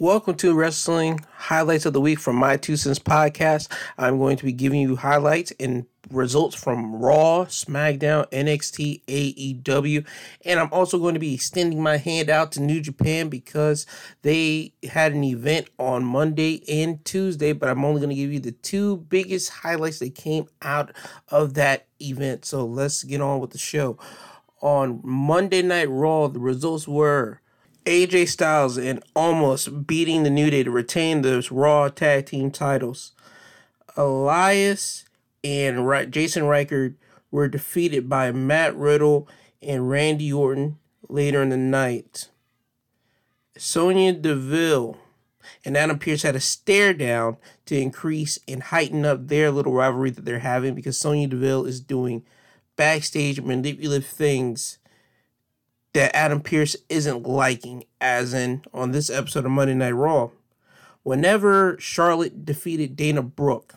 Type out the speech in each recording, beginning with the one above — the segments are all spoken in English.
Welcome to Wrestling Highlights of the Week from My Two Cents podcast. I'm going to be giving you highlights and results from Raw, SmackDown, NXT, AEW, and I'm also going to be extending my hand out to New Japan because they had an event on Monday and Tuesday, but I'm only going to give you the two biggest highlights that came out of that event. So let's get on with the show. On Monday Night Raw, the results were AJ Styles and almost beating the New Day to retain those Raw Tag Team titles. Elias and Jaxson Ryker were defeated by Matt Riddle and Randy Orton later in the night. Sonya Deville and Adam Pearce had a stare down to increase and heighten up their little rivalry that they're having because Sonya Deville is doing backstage manipulative things that Adam Pearce isn't liking, as in on this episode of Monday Night Raw. Whenever Charlotte defeated Dana Brooke,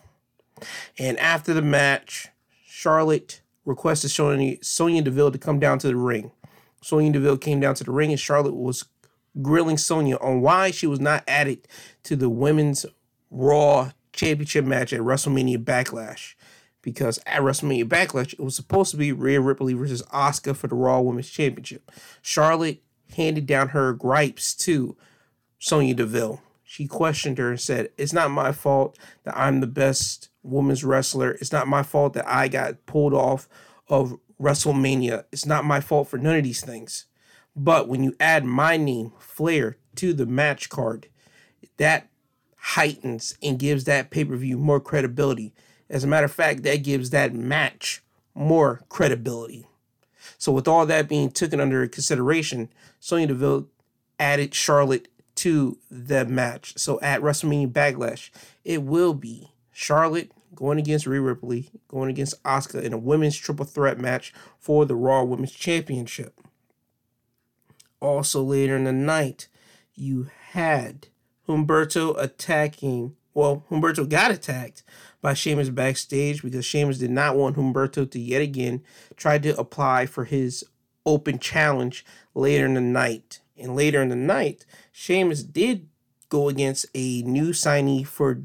and after the match, Charlotte requested Sonya, Sonya Deville to come down to the ring. Sonya Deville came down to the ring, and Charlotte was grilling Sonya on why she was not added to the women's Raw Championship match at WrestleMania Backlash because at WrestleMania Backlash, it was supposed to be Rhea Ripley versus Asuka for the Raw Women's Championship. Charlotte handed down her gripes to Sonya Deville. She questioned her and said, It's not my fault that I'm the best women's wrestler. It's not my fault that I got pulled off of WrestleMania. It's not my fault for none of these things. But when you add my name, Flair, to the match card, that heightens and gives that pay per view more credibility. As a matter of fact, that gives that match more credibility. So, with all that being taken under consideration, Sonya Deville added Charlotte to the match. So, at WrestleMania Backlash, it will be Charlotte going against Rhea Ripley, going against Asuka in a women's triple threat match for the Raw Women's Championship. Also, later in the night, you had Humberto attacking. Well, Humberto got attacked by Sheamus backstage because Sheamus did not want Humberto to yet again try to apply for his open challenge later in the night. And later in the night, Sheamus did go against a new signee for,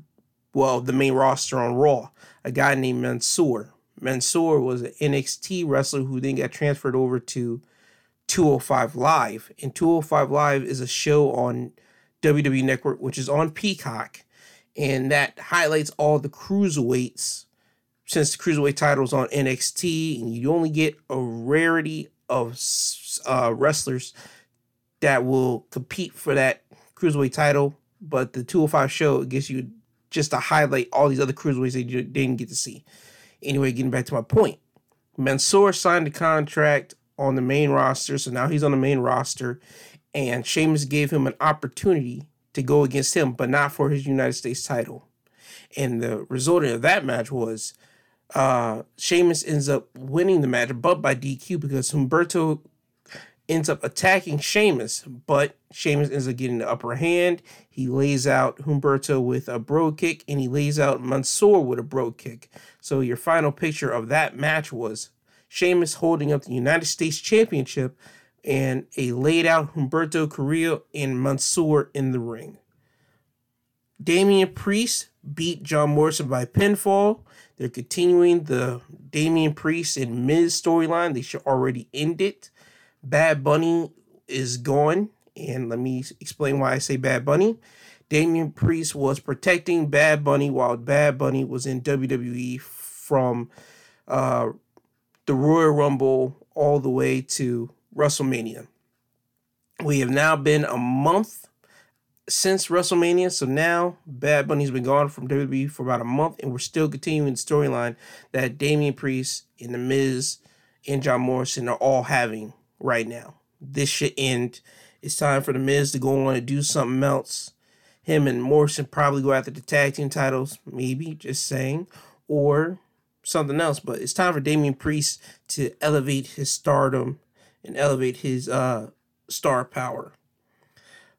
well, the main roster on Raw, a guy named Mansoor. Mansoor was an NXT wrestler who then got transferred over to 205 Live. And 205 Live is a show on WWE Network, which is on Peacock and that highlights all the cruiserweights since the cruiserweight titles on NXT, and you only get a rarity of uh, wrestlers that will compete for that cruiserweight title. But the 205 show gives you just to highlight all these other cruiserweights that you didn't get to see. Anyway, getting back to my point, Mansoor signed a contract on the main roster, so now he's on the main roster, and Sheamus gave him an opportunity to go against him, but not for his United States title. And the result of that match was uh Sheamus ends up winning the match, but by DQ because Humberto ends up attacking Sheamus, but Sheamus ends up getting the upper hand. He lays out Humberto with a bro kick, and he lays out Mansoor with a bro kick. So your final picture of that match was Sheamus holding up the United States Championship and a laid out Humberto Carrillo and Mansoor in the ring. Damian Priest beat John Morrison by pinfall. They're continuing the Damian Priest and Miz storyline. They should already end it. Bad Bunny is gone. And let me explain why I say Bad Bunny. Damian Priest was protecting Bad Bunny while Bad Bunny was in WWE from uh, the Royal Rumble all the way to WrestleMania. We have now been a month since WrestleMania, so now Bad Bunny's been gone from WWE for about a month, and we're still continuing the storyline that Damian Priest and The Miz and John Morrison are all having right now. This should end. It's time for The Miz to go on and do something else. Him and Morrison probably go after the tag team titles, maybe, just saying, or something else. But it's time for Damian Priest to elevate his stardom and elevate his uh, star power.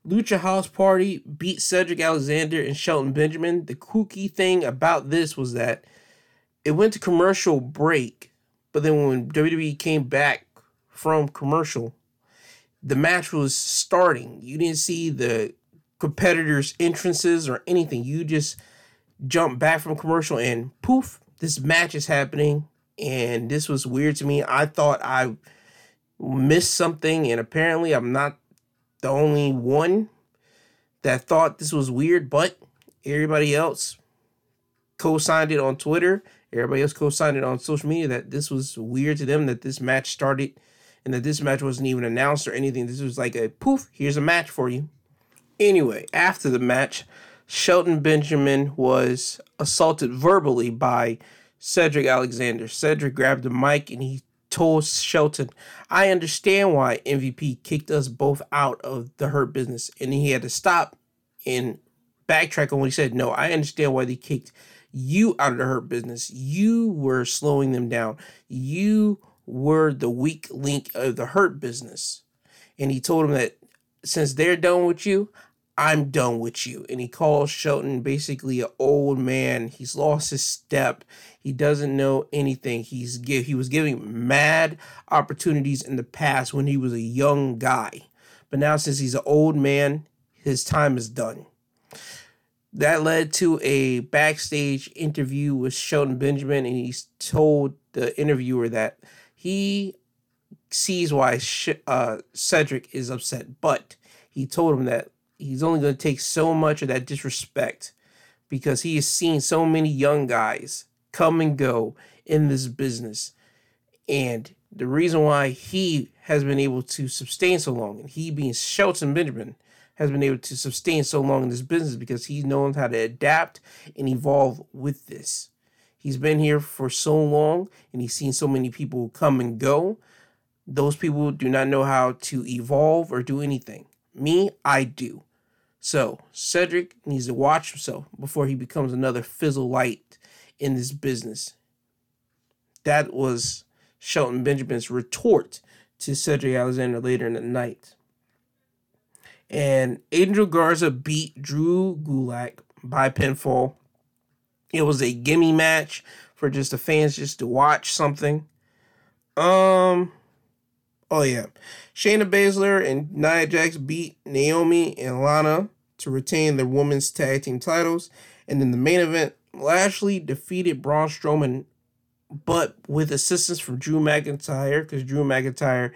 Lucha House Party beat Cedric Alexander and Shelton Benjamin. The kooky thing about this was that it went to commercial break, but then when WWE came back from commercial, the match was starting. You didn't see the competitors' entrances or anything. You just jumped back from commercial and poof, this match is happening. And this was weird to me. I thought I missed something, and apparently I'm not the only one that thought this was weird, but everybody else co-signed it on Twitter. Everybody else co-signed it on social media that this was weird to them that this match started and that this match wasn't even announced or anything. This was like a poof, here's a match for you. Anyway, after the match, Shelton Benjamin was assaulted verbally by Cedric Alexander. Cedric grabbed the mic and he told Shelton, I understand why MVP kicked us both out of the Hurt business. And he had to stop and backtrack on what he said. No, I understand why they kicked you out of the Hurt business. You were slowing them down. You were the weak link of the Hurt business. And he told him that since they're done with you, I'm done with you. And he calls Shelton basically an old man. He's lost his step. He doesn't know anything. He's give he was giving mad opportunities in the past when he was a young guy. But now since he's an old man, his time is done. That led to a backstage interview with Shelton Benjamin, and he told the interviewer that he sees why uh, Cedric is upset, but he told him that he's only going to take so much of that disrespect because he has seen so many young guys come and go in this business. And the reason why he has been able to sustain so long, and he being Shelton Benjamin, has been able to sustain so long in this business because he knows how to adapt and evolve with this. He's been here for so long and he's seen so many people come and go. Those people do not know how to evolve or do anything. Me, I do. So Cedric needs to watch himself before he becomes another fizzle light in this business. That was Shelton Benjamin's retort to Cedric Alexander later in the night. And Angel Garza beat Drew Gulak by pinfall. It was a gimme match for just the fans just to watch something. Um, oh yeah, Shayna Baszler and Nia Jax beat Naomi and Lana to retain their women's tag team titles. And in the main event, Lashley defeated Braun Strowman, but with assistance from Drew McIntyre, because Drew McIntyre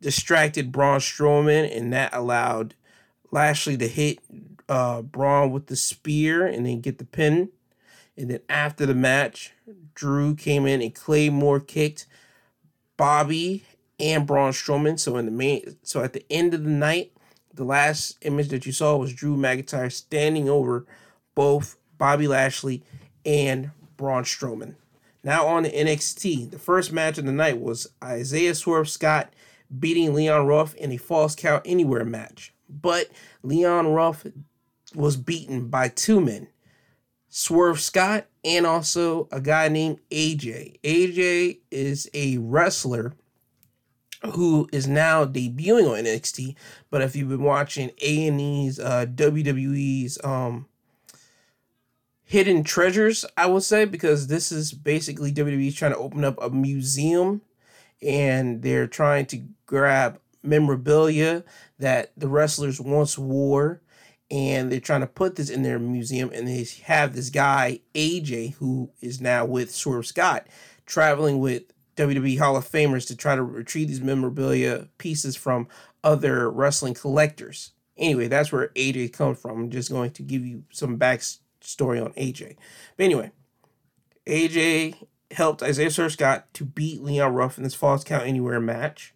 distracted Braun Strowman, and that allowed Lashley to hit uh, Braun with the spear and then get the pin. And then after the match, Drew came in and Claymore kicked Bobby and Braun Strowman. So in the main, so at the end of the night, the last image that you saw was Drew McIntyre standing over both Bobby Lashley and Braun Strowman. Now on to NXT. The first match of the night was Isaiah Swerve Scott beating Leon Ruff in a falls count anywhere match. But Leon Ruff was beaten by two men. Swerve Scott and also a guy named AJ. AJ is a wrestler who is now debuting on NXT. But if you've been watching A and E's, uh, WWE's um, Hidden Treasures, I would say, because this is basically WWE trying to open up a museum, and they're trying to grab memorabilia that the wrestlers once wore. And they're trying to put this in their museum, and they have this guy AJ, who is now with Swerve Scott, traveling with WWE Hall of Famers to try to retrieve these memorabilia pieces from other wrestling collectors. Anyway, that's where AJ comes from. I'm just going to give you some backstory on AJ. But anyway, AJ helped Isaiah Sir Scott to beat Leon Ruff in this Falls Count Anywhere match.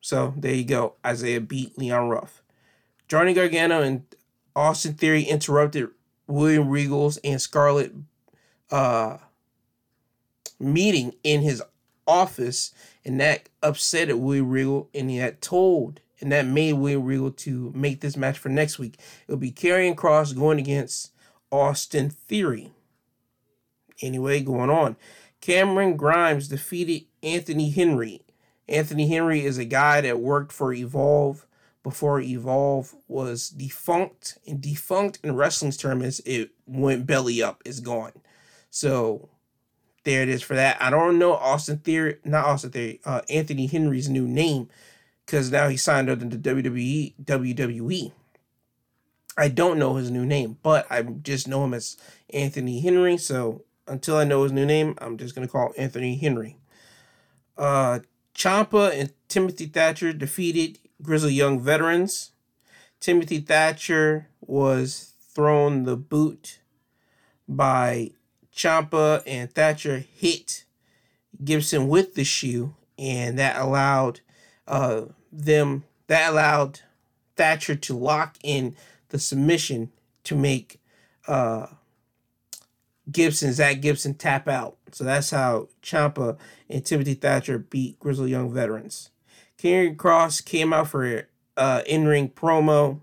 So there you go. Isaiah beat Leon Ruff. Johnny Gargano and Austin Theory interrupted William Regal's and Scarlett uh, meeting in his office, and that upset William Regal, and he had told, and that made William Regal to make this match for next week. It'll be Karrion Kross going against Austin Theory. Anyway, going on. Cameron Grimes defeated Anthony Henry. Anthony Henry is a guy that worked for Evolve before Evolve was defunct. And defunct in wrestling's terms, it went belly up, it's gone. So there it is for that. I don't know Austin Theory, not Austin Theory, uh, Anthony Henry's new name because now he signed up into WWE. WWE. I don't know his new name, but I just know him as Anthony Henry. So until I know his new name, I'm just gonna call Anthony Henry. Uh, Ciampa and Timothy Thatcher defeated Grizzled Young veterans. Timothy Thatcher was thrown the boot by Ciampa, and Thatcher hit Gibson with the shoe, and that allowed uh, them that allowed Thatcher to lock in the submission to make uh, Gibson, Zach Gibson, tap out. So that's how Ciampa and Timothy Thatcher beat Grizzled Young veterans. Karrion Kross came out for uh, in-ring promo,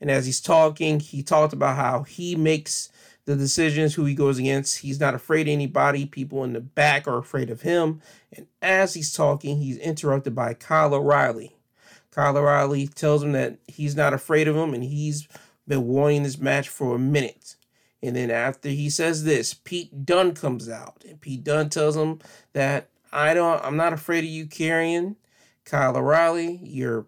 and as he's talking, he talked about how he makes the decisions, who he goes against. He's not afraid of anybody. People in the back are afraid of him. And as he's talking, he's interrupted by Kyle O'Reilly. Kyle O'Reilly tells him that he's not afraid of him and he's been wanting this match for a minute. And then after he says this, Pete Dunne comes out and Pete Dunne tells him that I don't I'm not afraid of you Karrion. Kyle O'Reilly, you're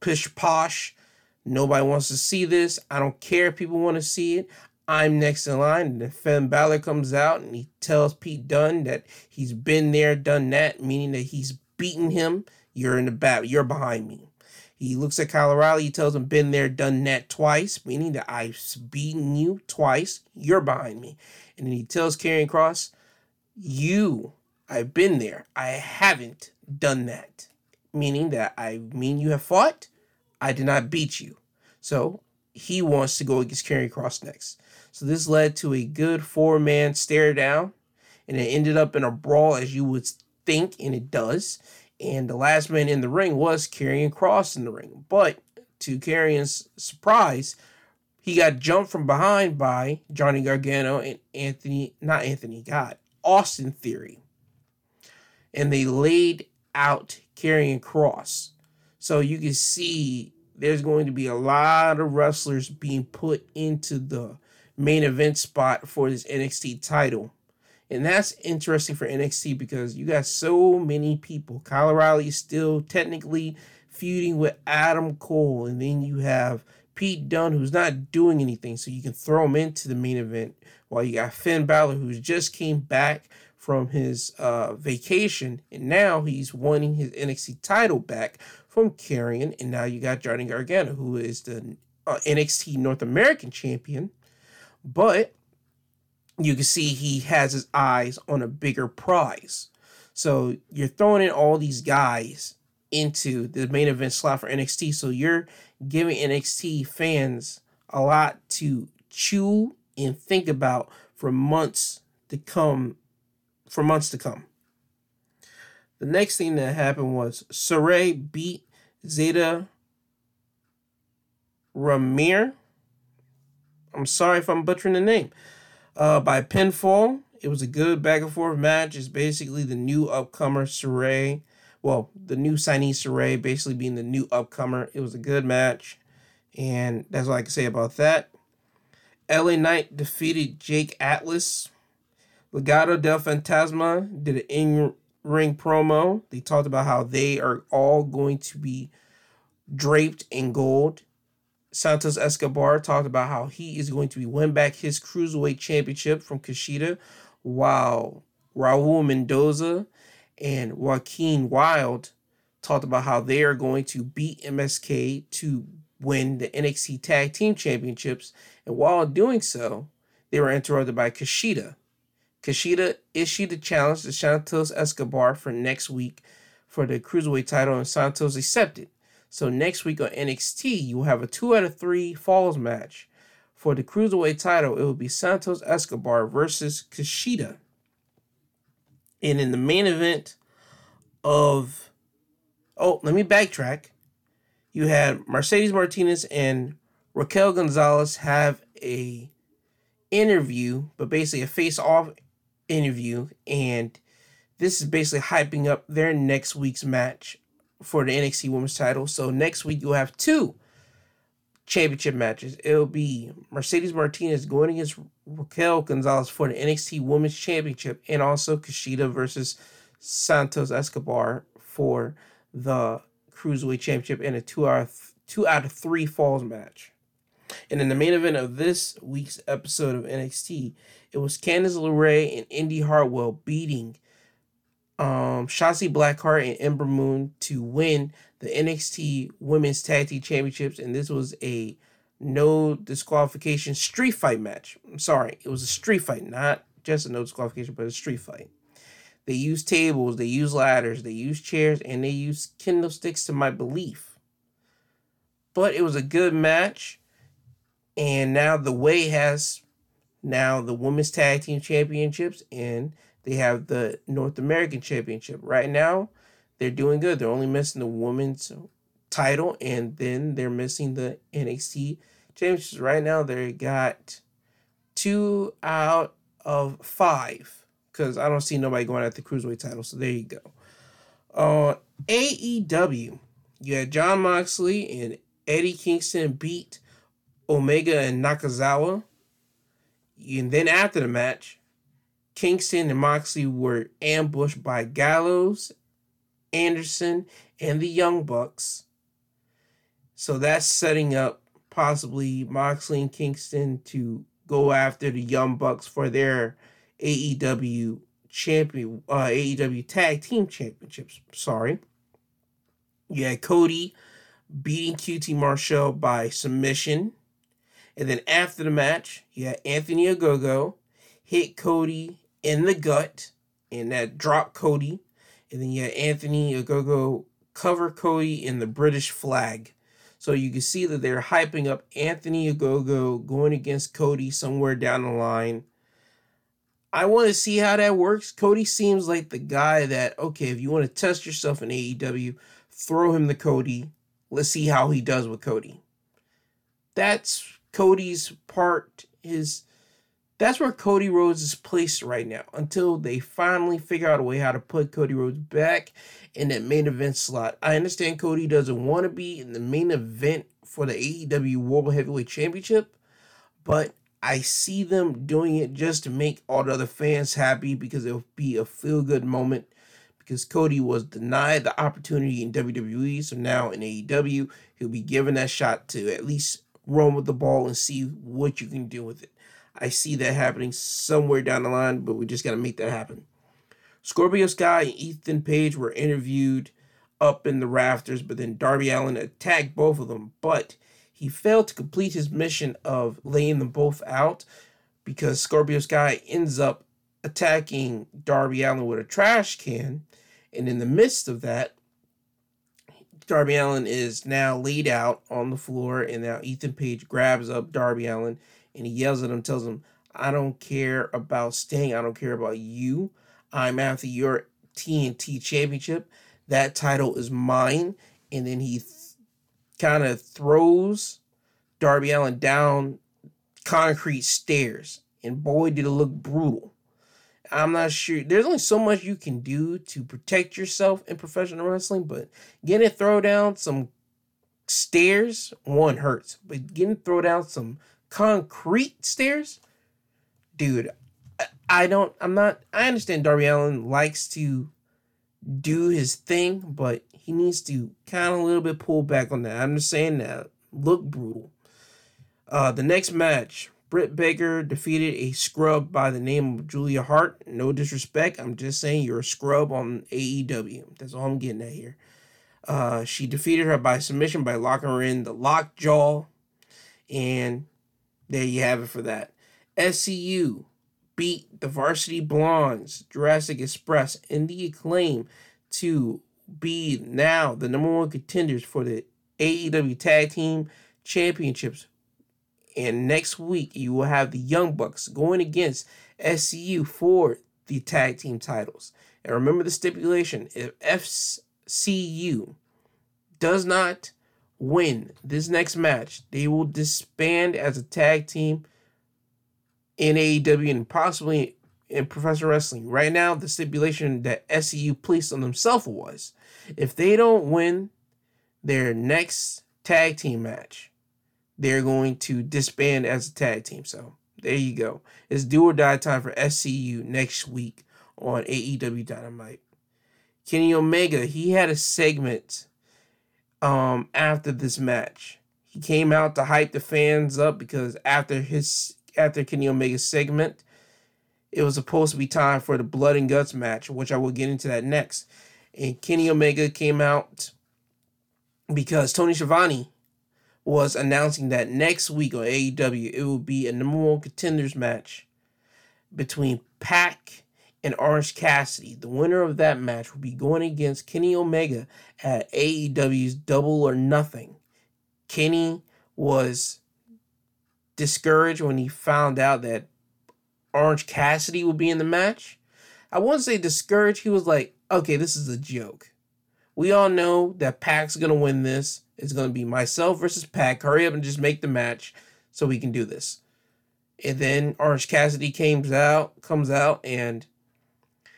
pish posh. Nobody wants to see this. I don't care if people want to see it. I'm next in line. And then Finn Balor comes out and he tells Pete Dunne that he's been there, done that, meaning that he's beaten him. You're in the back. You're behind me. He looks at Kyle O'Reilly. He tells him, been there, done that twice, meaning that I've beaten you twice. You're behind me. And then he tells Karrion Kross, you, I've been there. I haven't done that. Meaning that I mean you have fought. I did not beat you. So he wants to go against Karrion Kross next. So this led to a good four man stare down, and it ended up in a brawl as you would think, and it does. And the last man in the ring was Karrion Kross in the ring. But to Karrion's surprise, he got jumped from behind by Johnny Gargano and Anthony, not Anthony, God, Austin Theory. And they laid out Karrion Kross. So you can see there's going to be a lot of wrestlers being put into the main event spot for this NXT title. And that's interesting for NXT because you got so many people. Kyle O'Reilly is still technically feuding with Adam Cole, and then you have Pete Dunne who's not doing anything, so you can throw him into the main event. While you got Finn Balor who's just came back from his uh, vacation, and now he's wanting his NXT title back from Karrion, and now you got Johnny Gargano who is the uh, NXT North American champion, but you can see he has his eyes on a bigger prize. So you're throwing in all these guys into the main event slot for NXT. So you're giving NXT fans a lot to chew and think about for months to come. For months to come. The next thing that happened was Sarray beat Zeta Ramir. I'm sorry if I'm butchering the name uh, by pinfall. It was a good back and forth match. It's basically the new upcomer Sarray. Well, the new signee Sarray basically being the new upcomer. It was a good match. And that's all I can say about that. LA Knight defeated Jake Atlas. Legado del Fantasma did an in ring promo. They talked about how they are all going to be draped in gold. Santos Escobar talked about how he is going to be win back his cruiserweight championship from Kushida, while Raul Mendoza and Joaquin Wilde talked about how they are going to beat MSK to win the NXT Tag Team Championships. And while doing so, they were interrupted by Kushida. Kushida issued a challenge to Santos Escobar for next week for the Cruiserweight title, and Santos accepted. So next week on NXT, you will have a two out of three falls match. For the Cruiserweight title, it will be Santos Escobar versus Kushida. And in the main event of oh, let me backtrack. You had Mercedes Martinez and Raquel Gonzalez have a interview, but basically a face-off interview, and this is basically hyping up their next week's match for the NXT Women's title. So next week you'll have two championship matches. It'll be Mercedes Martinez going against Raquel Gonzalez for the NXT Women's Championship, and also Kushida versus Santos Escobar for the Cruiserweight Championship in a two of two out of three falls match. And in the main event of this week's episode of NXT, it was Candice LeRae and Indy Hartwell beating um, Shotzi Blackheart and Ember Moon to win the NXT Women's Tag Team Championships. And this was a no disqualification street fight match. I'm sorry, it was a street fight, not just a no disqualification, but a street fight. They used tables, they used ladders, they used chairs, and they used kendo sticks to my belief. But it was a good match. And now the way has now the women's tag team championships and they have the North American championship. Right now, they're doing good. They're only missing the women's title and then they're missing the NXT championships. Right now, they got two out of five because I don't see nobody going at the cruiserweight title. So there you go. Uh, AEW, you had Jon Moxley and Eddie Kingston beat Omega and Nakazawa. And then after the match, Kingston and Moxley were ambushed by Gallows, Anderson, and the Young Bucks. So that's setting up possibly Moxley and Kingston to go after the Young Bucks for their AEW champion, uh, AEW Tag Team Championships. Sorry. Yeah, Cody beating QT Marshall by submission. And then after the match, had Anthony Ogogo hit Cody in the gut and that dropped Cody. And then you had Anthony Ogogo cover Cody in the British flag. So you can see that they're hyping up Anthony Ogogo going against Cody somewhere down the line. I want to see how that works. Cody seems like the guy that, okay, if you want to test yourself in AEW, throw him the Cody. Let's see how he does with Cody. That's Cody's part is that's where Cody Rhodes is placed right now until they finally figure out a way how to put Cody Rhodes back in that main event slot. I understand Cody doesn't want to be in the main event for the AEW World Heavyweight Championship, but I see them doing it just to make all the other fans happy because it'll be a feel good moment. Because Cody was denied the opportunity in WWE, so now in AEW, he'll be given that shot to at least run with the ball and see what you can do with it. I see that happening somewhere down the line, but we just got to make that happen. Scorpio Sky and Ethan Page were interviewed up in the rafters, but then Darby Allin attacked both of them, but he failed to complete his mission of laying them both out because Scorpio Sky ends up attacking Darby Allin with a trash can. And in the midst of that, Darby Allin is now laid out on the floor, and now Ethan Page grabs up Darby Allin and he yells at him, tells him, I don't care about Sting. I don't care about you. I'm after your TNT championship. That title is mine. And then he th- kind of throws Darby Allin down concrete stairs. And boy, did it look brutal. I'm not sure. There's only so much you can do to protect yourself in professional wrestling, but getting throw down some stairs, one hurts. But getting throw down some concrete stairs, dude. I don't. I'm not. I understand Darby Allin likes to do his thing, but he needs to kind of a little bit pull back on that. I'm just saying that look brutal. Uh, the next match, Britt Baker defeated a scrub by the name of Julia Hart. No disrespect. I'm just saying you're a scrub on AEW. That's all I'm getting at here. Uh, she defeated her by submission by locking her in the lockjaw, and there you have it for that. SCU beat the Varsity Blondes, Jurassic Express, and the Acclaim to be now the number one contenders for the AEW Tag Team Championships. And next week, you will have the Young Bucks going against SCU for the tag team titles. And remember the stipulation if SCU does not win this next match, they will disband as a tag team in AEW and possibly in professional wrestling. Right now, the stipulation that SCU placed on themselves was if they don't win their next tag team match, they're going to disband as a tag team. So there you go. It's do or die time for SCU next week on AEW Dynamite. Kenny Omega, he had a segment um, after this match. He came out to hype the fans up because after his after Kenny Omega's segment, it was supposed to be time for the blood and guts match, which I will get into that next. And Kenny Omega came out because Tony Schiavone was announcing that next week on AEW it will be a number one contenders match between Pac and Orange Cassidy. The winner of that match will be going against Kenny Omega at AEW's Double or Nothing. Kenny was discouraged when he found out that Orange Cassidy would be in the match. I wouldn't say discouraged. He was like, okay, this is a joke. We all know that Pac's to win this. It's to be myself versus Pac. Hurry up and just make the match so we can do this. And then Orange Cassidy comes out, comes out, and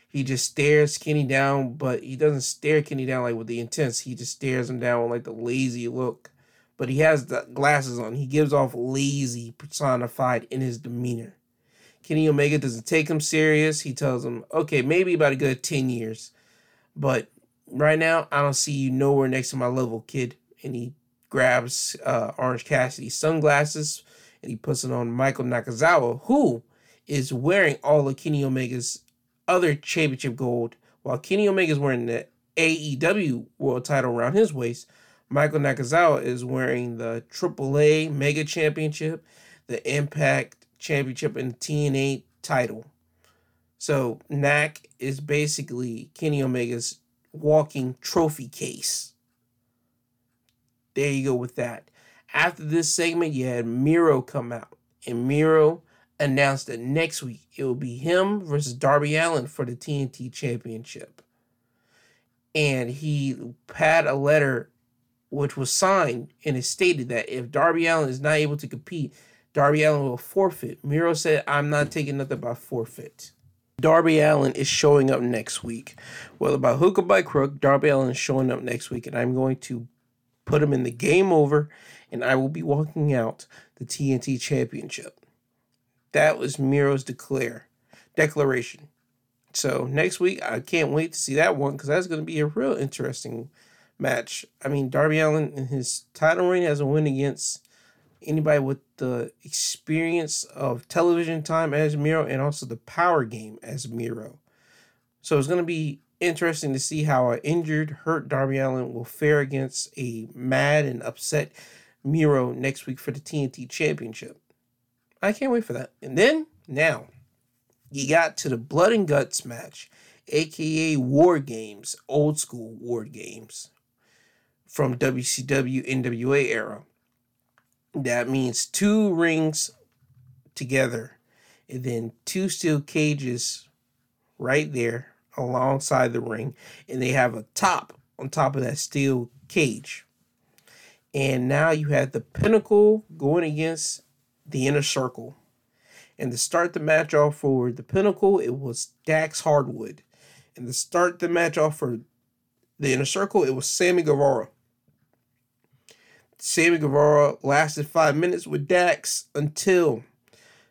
he just stares Kenny down, but he doesn't stare Kenny down like with the intense. He just stares him down with like the lazy look but he has the glasses on. He gives off lazy personified in his demeanor. Kenny Omega doesn't take him serious. He tells him, okay, maybe about a good 10 years. But right now, I don't see you nowhere next to my level, kid. And he grabs uh, Orange Cassidy's sunglasses and he puts it on Michael Nakazawa, who is wearing all of Kenny Omega's other championship gold, while Kenny Omega is wearing the AEW world title around his waist. Michael Nakazawa is wearing the AAA Mega Championship, the Impact Championship, and TNA title. So Nak is basically Kenny Omega's walking trophy case. There you go with that. After this segment, you had Miro come out, and Miro announced that next week it will be him versus Darby Allin for the TNT Championship. And he had a letter which was signed and it stated that if Darby Allin is not able to compete, Darby Allin will forfeit. Miro said, I'm not taking nothing by forfeit. Darby Allin is showing up next week. Whether by hook or by crook, Darby Allin is showing up next week, and I'm going to put him in the game over, and I will be walking out the TNT Championship. That was Miro's declare declaration. So next week, I can't wait to see that one because that's going to be a real interesting match. I mean, Darby Allin in his title reign has a win against anybody with the experience of television time as Miro and also the power game as Miro. So it's going to be interesting to see how an injured, hurt Darby Allin will fare against a mad and upset Miro next week for the TNT Championship. I can't wait for that. And then, now, you got to the Blood and Guts match, aka War Games, old school War Games from WCW NWA era. That means two rings together and then two steel cages right there alongside the ring and they have a top on top of that steel cage. And now you have the pinnacle going against the inner circle. And to start the match off for the pinnacle, it was Dax Harwood. And to start the match off for the inner circle, it was Sammy Guevara. Sammy Guevara lasted five minutes with Dax until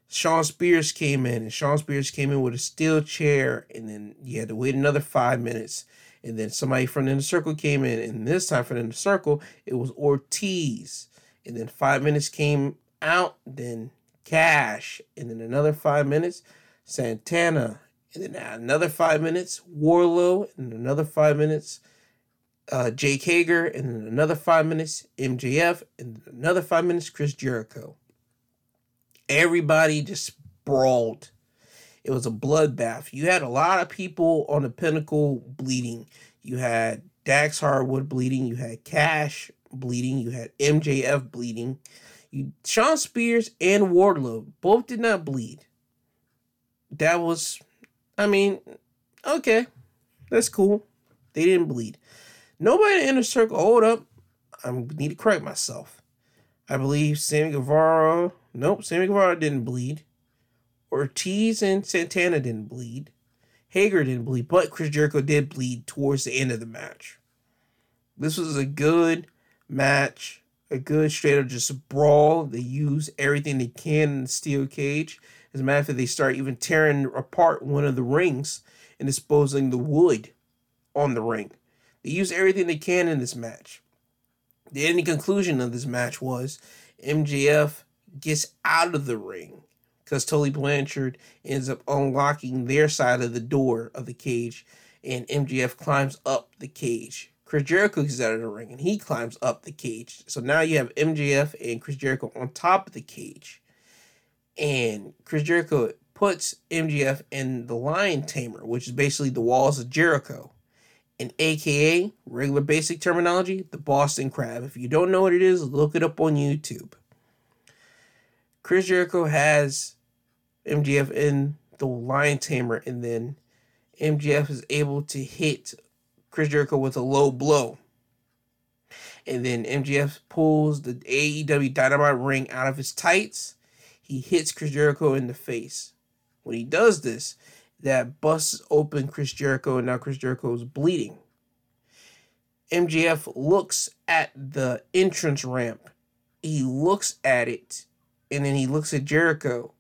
Shawn Spears came in, and Shawn Spears came in with a steel chair, and then you had to wait another five minutes. And then somebody from the inner circle came in, and this time from the inner circle, it was Ortiz. And then five minutes came out, then Cash, and then another five minutes, Santana, and then another five minutes, Wardlow, and another five minutes, uh, Jake Hager, and then another five minutes, MJF, and another five minutes, Chris Jericho. Everybody just sprawled. It was a bloodbath. You had a lot of people on the pinnacle bleeding. You had Dax Harwood bleeding. You had Cash bleeding. You had MJF bleeding. You, Shawn Spears and Wardlow both did not bleed. That was, I mean, okay, that's cool. They didn't bleed. Nobody in the inner circle. Hold up. I need to correct myself. I believe Sammy Guevara. Nope, Sammy Guevara didn't bleed. Ortiz and Santana didn't bleed. Hager didn't bleed, but Chris Jericho did bleed towards the end of the match. This was a good match, a good straight up just brawl. They use everything they can in the steel cage. As a matter of fact, they start even tearing apart one of the rings and disposing the wood on the ring. They use everything they can in this match. The ending conclusion of this match was MJF gets out of the ring because Tully Blanchard ends up unlocking their side of the door of the cage, and MJF climbs up the cage. Chris Jericho gets out of the ring and he climbs up the cage. So now you have MJF and Chris Jericho on top of the cage. And Chris Jericho puts MJF in the Lion Tamer, which is basically the walls of Jericho. And AKA, regular basic terminology, the Boston Crab. If you don't know what it is, look it up on YouTube. Chris Jericho has MJF in the Lion Tamer, and then MJF is able to hit Chris Jericho with a low blow. And then MJF pulls the AEW Dynamite ring out of his tights. He hits Chris Jericho in the face. When he does this, that busts open Chris Jericho, and now Chris Jericho is bleeding. MJF looks at the entrance ramp. He looks at it, and then he looks at Jericho.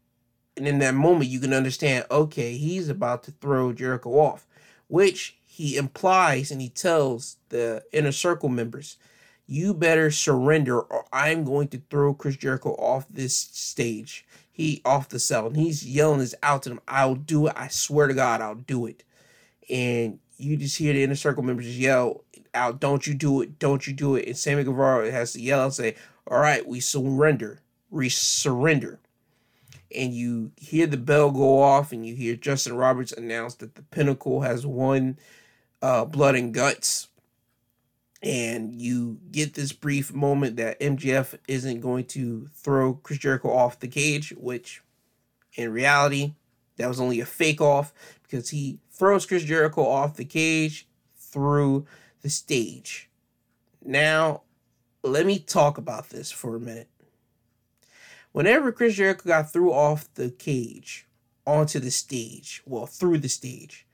And in that moment, you can understand okay, he's about to throw Jericho off, which he implies and he tells the inner circle members, you better surrender or I'm going to throw Chris Jericho off this stage. He off the cell and he's yelling this out to them. I'll do it. I swear to God, I'll do it. And you just hear the inner circle members yell out, "Don't you do it? Don't you do it?" And Sammy Guevara has to yell and say, "All right, we surrender. We surrender." And you hear the bell go off, and you hear Justin Roberts announce that the Pinnacle has won uh, Blood and Guts. And you get this brief moment that MJF isn't going to throw Chris Jericho off the cage, which in reality, that was only a fake off because he throws Chris Jericho off the cage through the stage. Now, let me talk about this for a minute. Whenever Chris Jericho got through off the cage onto the stage, well, through the stage,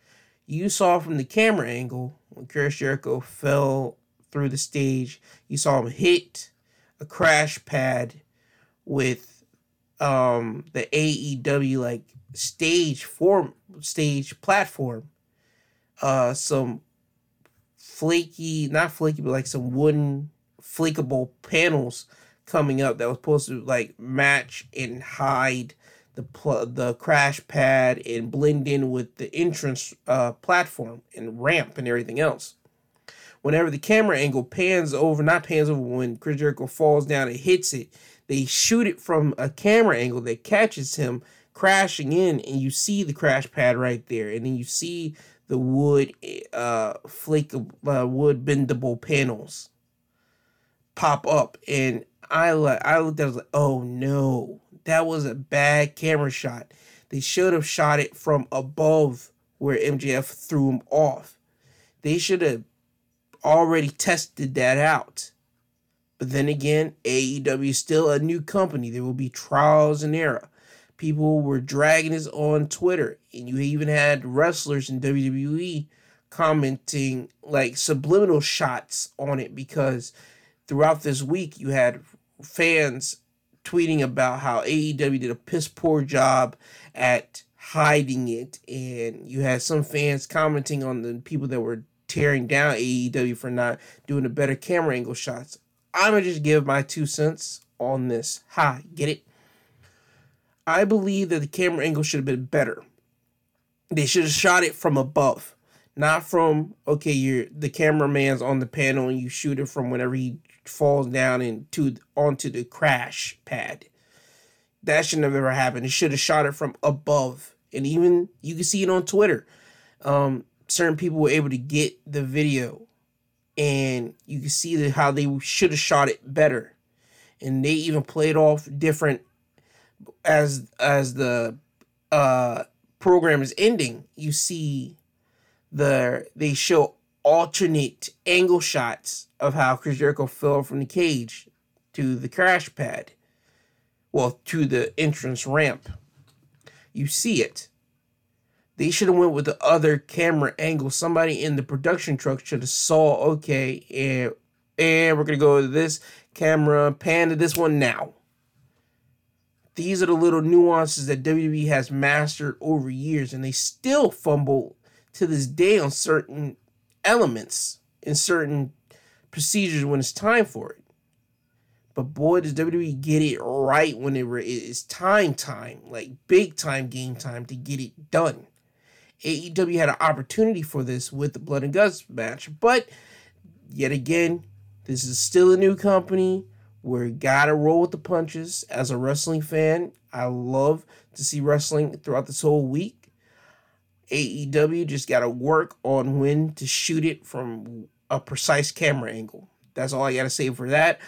you saw from the camera angle when Chris Jericho fell through the stage, you saw him hit a crash pad with um the AEW like stage form stage platform. Uh some flaky, not flaky, but like some wooden flakeable panels coming up that was supposed to like match and hide the pl- the crash pad and blend in with the entrance uh, platform and ramp and everything else. Whenever the camera angle pans over, not pans over when Chris Jericho falls down and hits it, they shoot it from a camera angle that catches him crashing in, and you see the crash pad right there, and then you see the wood uh flake uh, wood bendable panels pop up, and I like I looked at it, I was like, oh no, that was a bad camera shot. They should have shot it from above where MJF threw him off. They should have already tested that out. But then again, AEW is still a new company. There will be trials and error. People were dragging this on Twitter, and you even had wrestlers in WWE commenting like subliminal shots on it because throughout this week you had fans tweeting about how AEW did a piss poor job at hiding it, and you had some fans commenting on the people that were tearing down AEW for not doing a better camera angle shots. I'm gonna just give my two cents on this. Hi, get it? I believe that the camera angle should have been better. They should have shot it from above, not from okay. You're the cameraman's on the panel and you shoot it from whenever he falls down into onto the crash pad. That shouldn't have ever happened. It should have shot it from above. And even you can see it on Twitter. Um, certain people were able to get the video and you can see the, how they should have shot it better. And they even played off different as as the uh program is ending. You see the they show alternate angle shots of how Chris Jericho fell from the cage to the crash pad. Well, to the entrance ramp. You see it. They should have went with the other camera angle. Somebody in the production truck should have saw, okay, and, and we're to go to this camera, pan to this one now. These are the little nuances that WWE has mastered over years, and they still fumble to this day on certain elements in certain procedures when it's time for it. But boy, does WWE get it right when it is time time, like big time game time to get it done. AEW had an opportunity for this with the Blood and Guts match, but yet again, this is still a new company. We're gotta roll with the punches. As a wrestling fan, I love to see wrestling throughout this whole week. AEW just gotta work on when to shoot it from a precise camera angle. That's all I gotta say for that.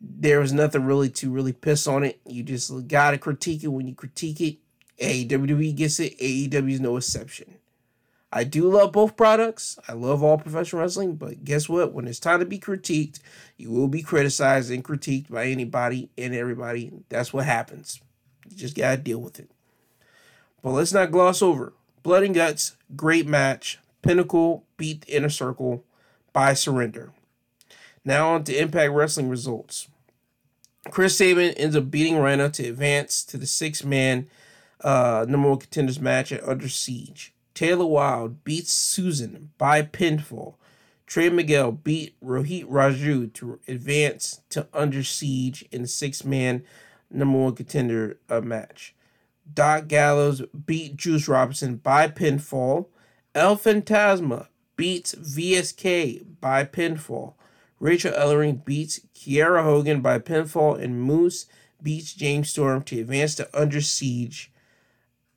There was nothing really to really piss on it. You just gotta critique it when you critique it. WWE gets it. AEW is no exception. I do love both products. I love all professional wrestling, but guess what? When it's time to be critiqued, you will be criticized and critiqued by anybody and everybody. That's what happens. You just gotta deal with it. But let's not gloss over. Blood and Guts, great match. Pinnacle beat the Inner Circle by surrender. Now on to Impact Wrestling results. Chris Sabin ends up beating Rhino to advance to the six man uh, number one contenders match at Under Siege. Taylor Wilde beats Susan by pinfall. Trey Miguel beat Rohit Raju to advance to Under Siege in the six man number one contender uh, match. Doc Gallows beat Juice Robinson by pinfall. El Phantasmo beats VSK by pinfall. Rachel Ellering beats Kiera Hogan by pinfall, and Moose beats James Storm to advance to Under Siege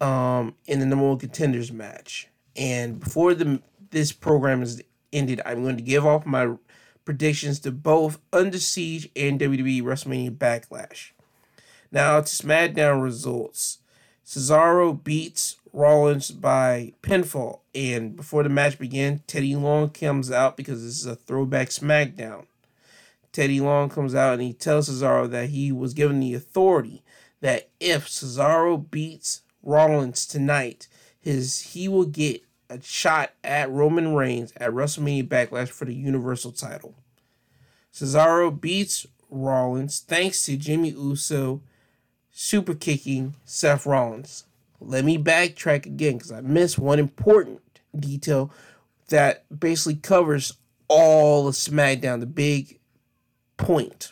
um, in the number one contenders match. And before the this program is ended, I'm going to give off my predictions to both Under Siege and WWE WrestleMania Backlash. Now to SmackDown results. Cesaro beats Rollins by pinfall, and before the match began, Teddy Long comes out because this is a throwback SmackDown. Teddy Long comes out and he tells Cesaro that he was given the authority that if Cesaro beats Rollins tonight, his he will get a shot at Roman Reigns at WrestleMania Backlash for the Universal title. Cesaro beats Rollins thanks to Jimmy Uso super kicking Seth Rollins. Let me backtrack again because I missed one important detail that basically covers all of SmackDown, the big point.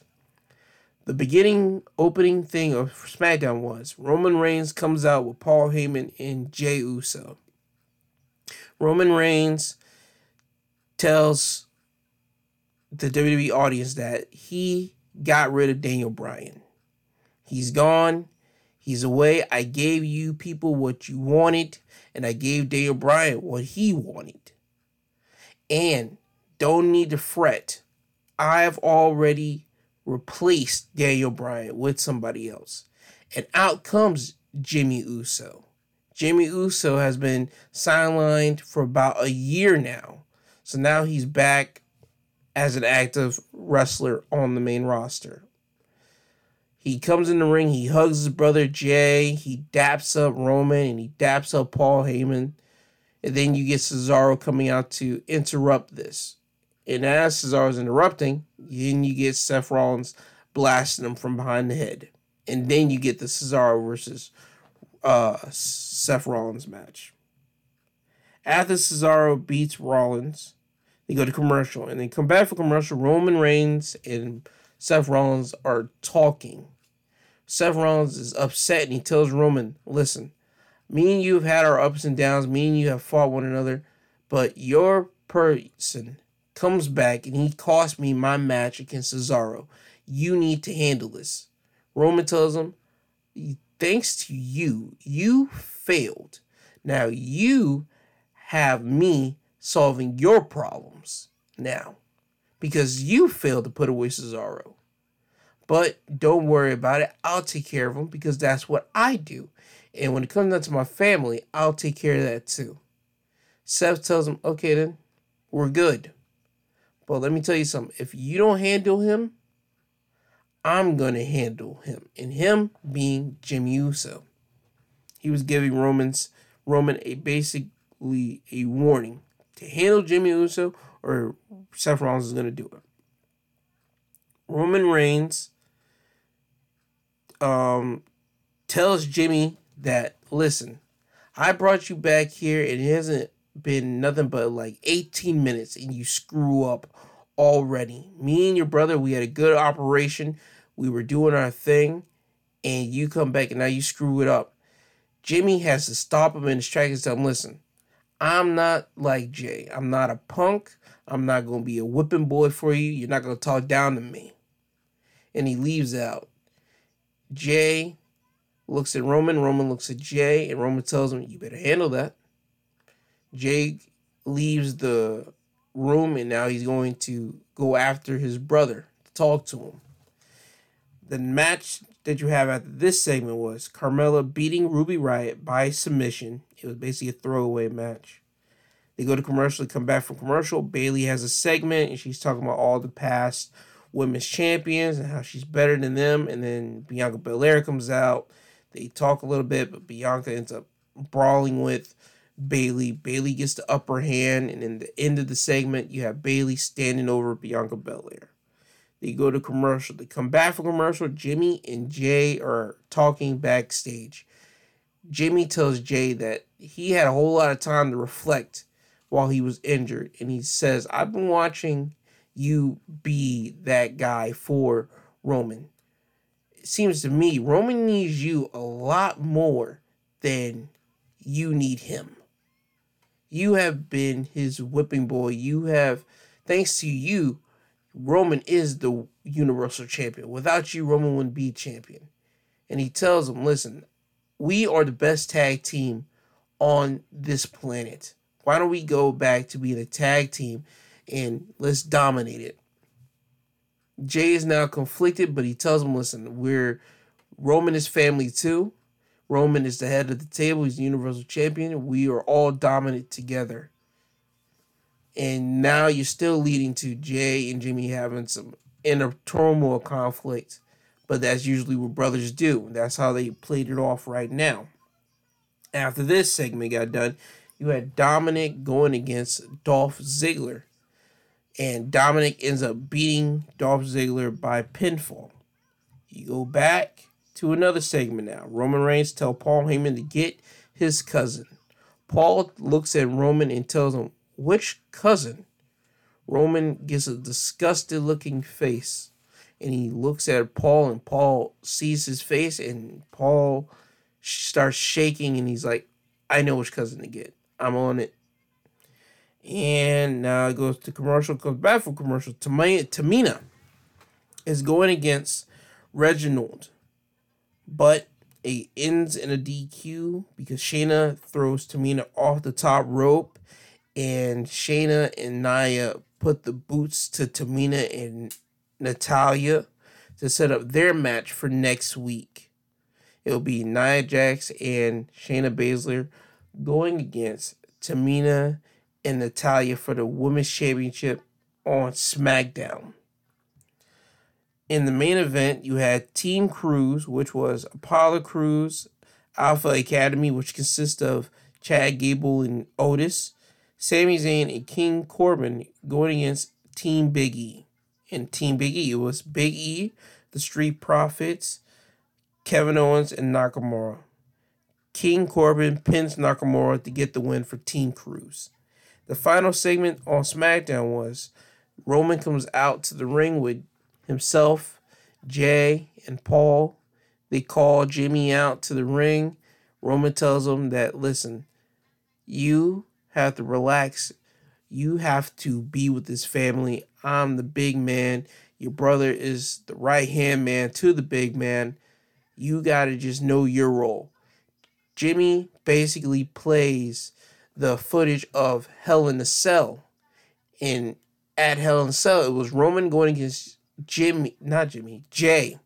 The beginning opening thing of SmackDown was Roman Reigns comes out with Paul Heyman and Jey Uso. Roman Reigns tells the WWE audience that he got rid of Daniel Bryan. He's gone. He's away. I gave you people what you wanted, and I gave Daniel Bryan what he wanted. And don't need to fret. I've already replaced Daniel Bryan with somebody else. And out comes Jimmy Uso. Jimmy Uso has been sidelined for about a year now. So now he's back as an active wrestler on the main roster. He comes in the ring, he hugs his brother Jey, he daps up Roman, and he daps up Paul Heyman. And then you get Cesaro coming out to interrupt this. And as Cesaro's interrupting, then you get Seth Rollins blasting him from behind the head. And then you get the Cesaro versus uh, Seth Rollins match. After Cesaro beats Rollins, they go to commercial. And they come back for commercial. Roman Reigns and Seth Rollins are talking. Seth Rollins is upset and he tells Roman, listen, me and you have had our ups and downs. Me and you have fought one another. But your person comes back and he cost me my match against Cesaro. You need to handle this. Roman tells him, thanks to you, you failed. Now you have me solving your problems now because you failed to put away Cesaro. But don't worry about it. I'll take care of him because that's what I do. And when it comes down to my family, I'll take care of that too. Seth tells him, okay, then we're good. But let me tell you something. If you don't handle him, I'm going to handle him. And him being Jimmy Uso. He was giving Romans Roman a basically a warning to handle Jimmy Uso or Seth Rollins is going to do it. Roman Reigns um, tells Jimmy that, listen, I brought you back here and it hasn't been nothing but like 18 minutes and you screw up already. Me and your brother, we had a good operation. We were doing our thing, and you come back and now you screw it up. Jimmy has to stop him in his tracks and tell him, listen, I'm not like Jey. I'm not a punk. I'm not going to be a whipping boy for you. You're not going to talk down to me. And he leaves out. Jey looks at Roman. Roman looks at Jey, and Roman tells him, You better handle that. Jey leaves the room, and now he's going to go after his brother to talk to him. The match that you have after this segment was Carmella beating Ruby Riot by submission. It was basically a throwaway match. They go to commercial, they come back from commercial. Bayley has a segment and she's talking about all the past women's champions and how she's better than them. And then Bianca Belair comes out. They talk a little bit, but Bianca ends up brawling with Bayley. Bayley gets the upper hand, and in the end of the segment, you have Bayley standing over Bianca Belair. They go to commercial. They come back from commercial. Jimmy and Jey are talking backstage. Jimmy tells Jey that he had a whole lot of time to reflect while he was injured. And he says, I've been watching you be that guy for Roman. It seems to me Roman needs you a lot more than you need him. You have been his whipping boy. You have, thanks to you, Roman is the Universal Champion. Without you, Roman wouldn't be champion. And he tells him, listen, we are the best tag team on this planet. Why don't we go back to being a tag team and let's dominate it? Jey is now conflicted, but he tells him, listen, we're Roman is family too. Roman is the head of the table. He's the Universal Champion. We are all dominant together and now you're still leading to Jey and Jimmy having some inner turmoil conflict. But that's usually what brothers do. That's how they played it off right now. After this segment got done, you had Dominic going against Dolph Ziggler. And Dominic ends up beating Dolph Ziggler by pinfall. You go back to another segment now. Roman Reigns tell Paul Heyman to get his cousin. Paul looks at Roman and tells him, which cousin? Roman gets a disgusted looking face and he looks at Paul and Paul sees his face and Paul starts shaking and he's like, I know which cousin to get. I'm on it. And now it goes to commercial, comes back from commercial. Tamina is going against Reginald, but it ends in a DQ because Shayna throws Tamina off the top rope and Shayna and Nia put the boots to Tamina and Natalya to set up their match for next week. It'll be Nia Jax and Shayna Baszler going against Tamina and Natalya for the Women's Championship on SmackDown. In the main event, you had Team Crews, which was Apollo Crews, Alpha Academy, which consists of Chad Gable and Otis, Sami Zayn and King Corbin going against Team Big E. And Team Big E, was Big E, the Street Profits, Kevin Owens, and Nakamura. King Corbin pins Nakamura to get the win for Team Crews. The final segment on SmackDown was Roman comes out to the ring with himself, Jey, and Paul. They call Jimmy out to the ring. Roman tells him that, listen, you have to relax. You have to be with this family. I'm the big man. Your brother is the right hand man to the big man. You got to just know your role. Jimmy basically plays the footage of Hell in the Cell. And at Hell in the Cell, it was Roman going against Jimmy, not Jimmy, Jey,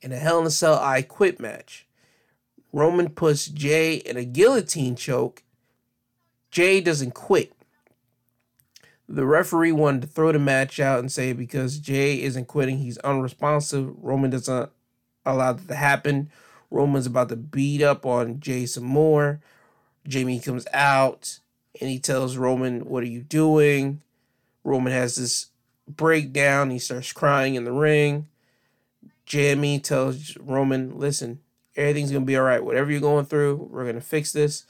in a Hell in a Cell I Quit match. Roman puts Jey in a guillotine choke Jey doesn't quit. The referee wanted to throw the match out and say because Jey isn't quitting, he's unresponsive. Roman doesn't allow that to happen. Roman's about to beat up on Jey some more. Jamie comes out and he tells Roman, What are you doing? Roman has this breakdown. He starts crying in the ring. Jamie tells Roman, Listen, everything's going to be all right. Whatever you're going through, we're going to fix this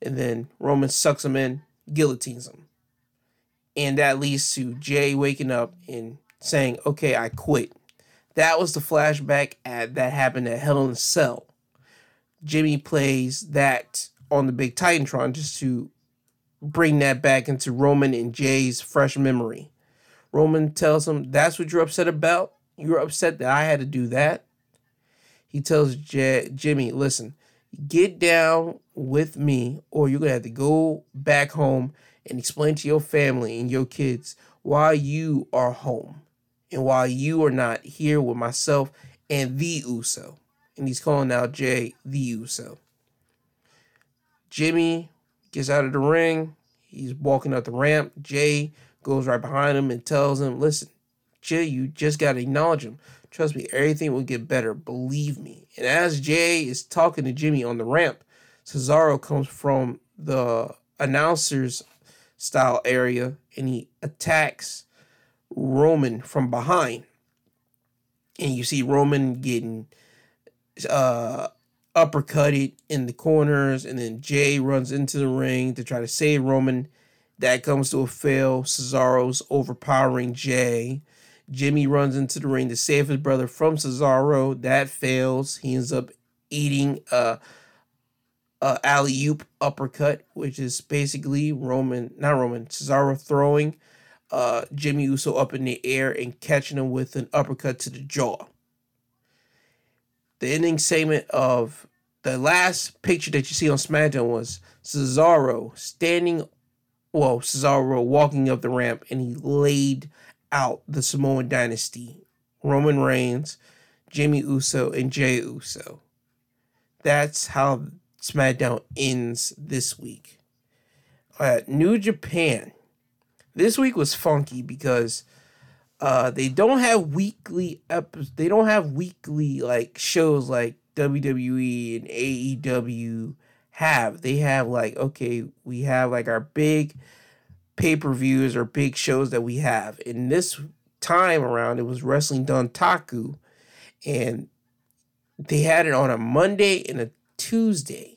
and then Roman sucks him in, guillotines him. And that leads to Jey waking up and saying, okay, I quit. That was the flashback at, that happened at Hell in a Cell. Jimmy plays that on the big Titantron just to bring that back into Roman and Jey's fresh memory. Roman tells him, That's what you're upset about? You're upset that I had to do that? He tells J- Jimmy, Listen, get down with me, or you're going to have to go back home and explain to your family and your kids why you are home and why you are not here with myself and the Uso. And he's calling out Jey the Uso. Jimmy gets out of the ring. He's walking up the ramp. Jey goes right behind him and tells him, Listen, Jay, you just got to acknowledge him. Trust me, everything will get better. Believe me. And as Jey is talking to Jimmy on the ramp, Cesaro comes from the announcer's style area and he attacks Roman from behind. And you see Roman getting uh, uppercutted in the corners, and then Jey runs into the ring to try to save Roman. That comes to a fail. Cesaro's overpowering Jey. Jimmy runs into the ring to save his brother from Cesaro. That fails. He ends up eating a, a alley oop uppercut, which is basically Roman, not Roman, Cesaro throwing uh, Jimmy Uso up in the air and catching him with an uppercut to the jaw. The ending segment of the last picture that you see on SmackDown was Cesaro standing, well, Cesaro walking up the ramp and he laid out the Samoan dynasty Roman Reigns, Jimmy Uso, and Jey Uso. That's how SmackDown ends this week. Uh, New Japan this week was funky because uh they don't have weekly episodes. They don't have weekly like shows like WWE and AEW have. They have like okay, we have like our big pay-per-views or big shows that we have. In this time around it was Wrestling Dontaku and they had it on a Monday and a Tuesday.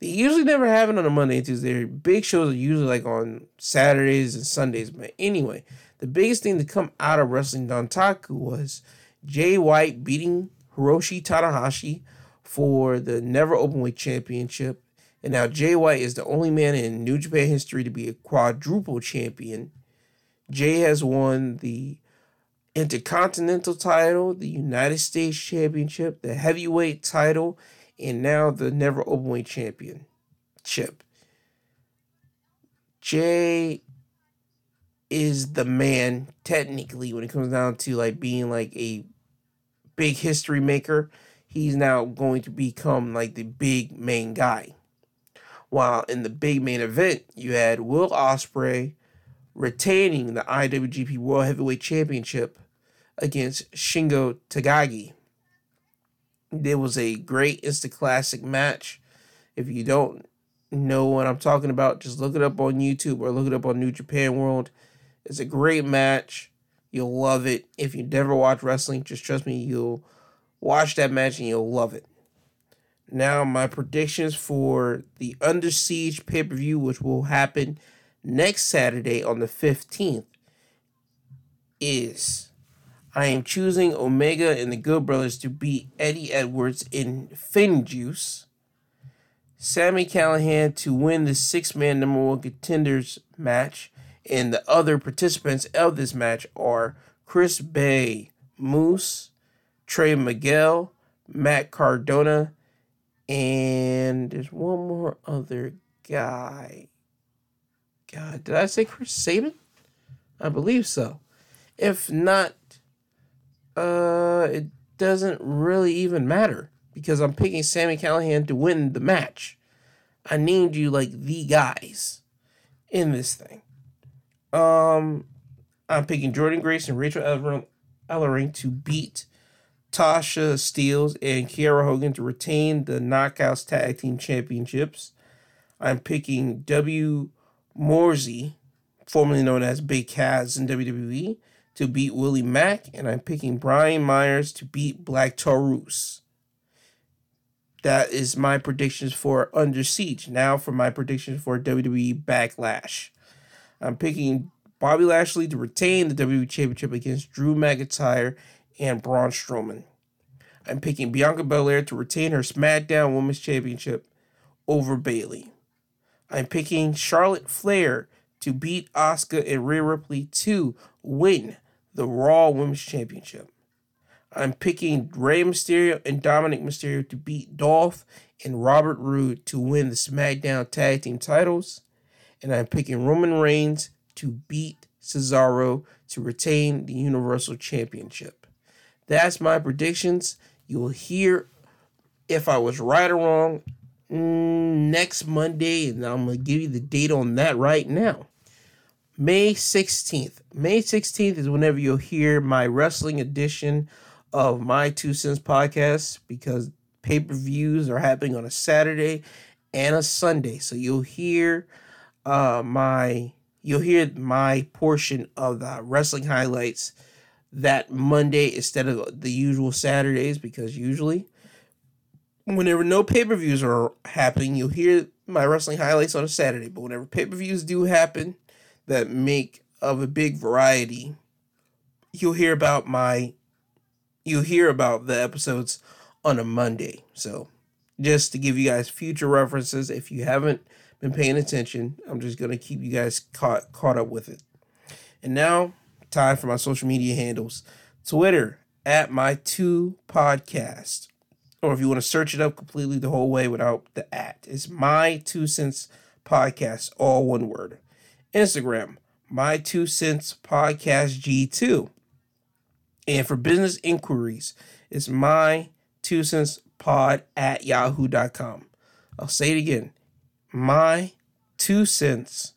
They usually never have it on a Monday and Tuesday. Big shows are usually like on Saturdays and Sundays. But anyway, the biggest thing to come out of Wrestling Dontaku was Jay White beating Hiroshi Tanahashi for the Never Openweight Championship. And now Jay White is the only man in New Japan history to be a quadruple champion. Jay has won the Intercontinental title, the United States Championship, the Heavyweight title, and now the never openweight championship. Jay is the man technically when it comes down to like being like a big history maker. He's now going to become like the big main guy. While in the big main event, you had Will Ospreay retaining the IWGP World Heavyweight Championship against Shingo Takagi. It was a great instant classic match. If you don't know what I'm talking about, just look it up on YouTube or look it up on New Japan World. It's a great match. You'll love it. If you never watch wrestling, just trust me, you'll watch that match and you'll love it. Now, my predictions for the Under Siege pay per view, which will happen next Saturday on the 15th, is I am choosing Omega and the Good Brothers to beat Eddie Edwards in FinJuice. Sami Callihan to win the six man number one contenders match. And the other participants of this match are Chris Bey, Moose, Trey Miguel, Matt Cardona, and there's one more other guy. God, did I say Chris Sabin? I believe so. If not, uh, it doesn't really even matter because I'm picking Sami Callihan to win the match. I named you like the guys in this thing. Um, I'm picking Jordynne Grace and Rachel Ellering to beat Tasha Steelz and Kiera Hogan to retain the Knockouts Tag Team Championships. I'm picking W. Morrissey, formerly known as Big Cass in WWE, to beat Willie Mack, and I'm picking Brian Myers to beat Black Taurus. That is my predictions for Under Siege. Now for my predictions for WWE Backlash. I'm picking Bobby Lashley to retain the WWE Championship against Drew McIntyre and Braun Strowman. I'm picking Bianca Belair to retain her SmackDown Women's Championship over Bayley. I'm picking Charlotte Flair to beat Asuka and Rhea Ripley to win the Raw Women's Championship. I'm picking Rey Mysterio and Dominic Mysterio to beat Dolph and Robert Roode to win the SmackDown Tag Team titles. And I'm picking Roman Reigns to beat Cesaro to retain the Universal Championship. That's my predictions. You'll hear if I was right or wrong mm, next Monday, and I'm going to give you the date on that right now. May 16th. May 16th is whenever you'll hear my wrestling edition of my Two Cents podcast because pay per views are happening on a Saturday and a Sunday. So you'll hear uh, my you'll hear my portion of the wrestling highlights that Monday instead of the usual Saturdays because usually whenever no pay per views are happening, you'll hear my wrestling highlights on a Saturday. But whenever pay per views do happen that make of a big variety, you'll hear about my you'll hear about the episodes on a Monday. So, just to give you guys future references, if you haven't been paying attention, I'm just gonna keep you guys caught caught up with it. And now, time for my social media handles: Twitter at my two podcast, or if you want to search it up completely the whole way without the at, it's my two cents podcast, all one word. Instagram, my two cents podcast G2. And for business inquiries, it's my two cents pod at yahoo.com. I'll say it again. My two cents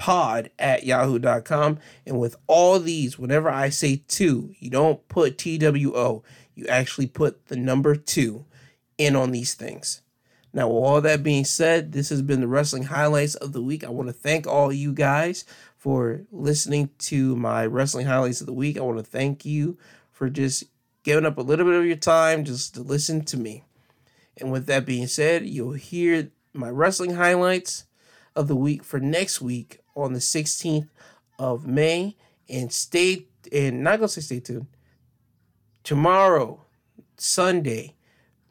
pod at yahoo.com. And with all these, whenever I say two, you don't put TWO, you actually put the number two in on these things. Now, with all that being said, this has been the wrestling highlights of the week. I want to thank all you guys for listening to my wrestling highlights of the week. I want to thank you for just giving up a little bit of your time just to listen to me. And with that being said, you'll hear my wrestling highlights of the week for next week on the 16th of May. And stay and not gonna say stay tuned. Tomorrow, Sunday,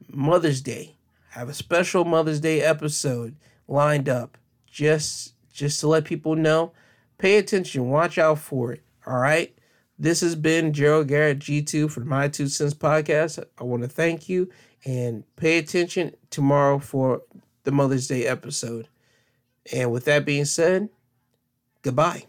Mother's Day. I have a special Mother's Day episode lined up just just to let people know Pay attention, watch out for it. All right. This has been Gerald Garrett G2 for My Two Cents podcast. I want to thank you and pay attention tomorrow for the Mother's Day episode. And with that being said, goodbye.